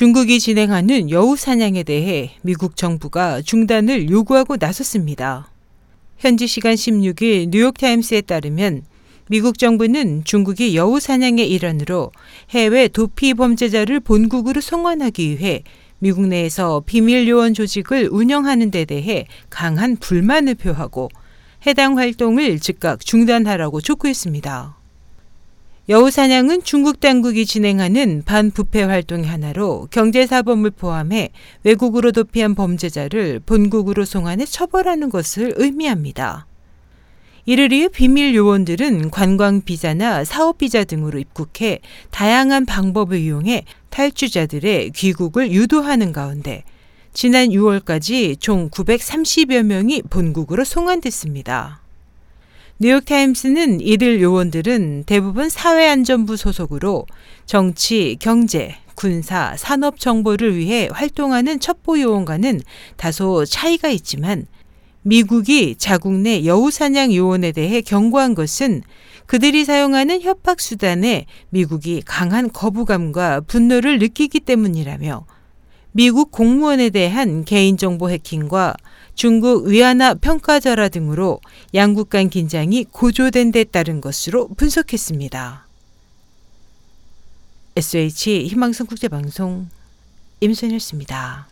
중국이 진행하는 여우 사냥에 대해 미국 정부가 중단을 요구하고 나섰습니다. 현지 시간 16일 뉴욕타임스에 따르면 미국 정부는 중국이 여우 사냥의 일환으로 해외 도피 범죄자를 본국으로 송환하기 위해 미국 내에서 비밀 요원 조직을 운영하는 데 대해 강한 불만을 표하고 해당 활동을 즉각 중단하라고 촉구했습니다. 여우 사냥은 중국 당국이 진행하는 반부패 활동의 하나로 경제사범을 포함해 외국으로 도피한 범죄자를 본국으로 송환해 처벌하는 것을 의미합니다. 이를 위해 비밀 요원들은 관광 비자나 사업 비자 등으로 입국해 다양한 방법을 이용해 탈주자들의 귀국을 유도하는 가운데 지난 6월까지 총 930여 명이 본국으로 송환됐습니다. 뉴욕타임스는 이들 요원들은 대부분 사회안전부 소속으로 정치, 경제, 군사, 산업 정보를 위해 활동하는 첩보 요원과는 다소 차이가 있지만 미국이 자국 내 여우사냥 요원에 대해 경고한 것은 그들이 사용하는 협박 수단에 미국이 강한 거부감과 분노를 느끼기 때문이라며 미국 공무원에 대한 개인정보 해킹과 중국 위안화 평가절하 등으로 양국 간 긴장이 고조된 데 따른 것으로 분석했습니다. SH 희망성 국제방송 임선이었습니다.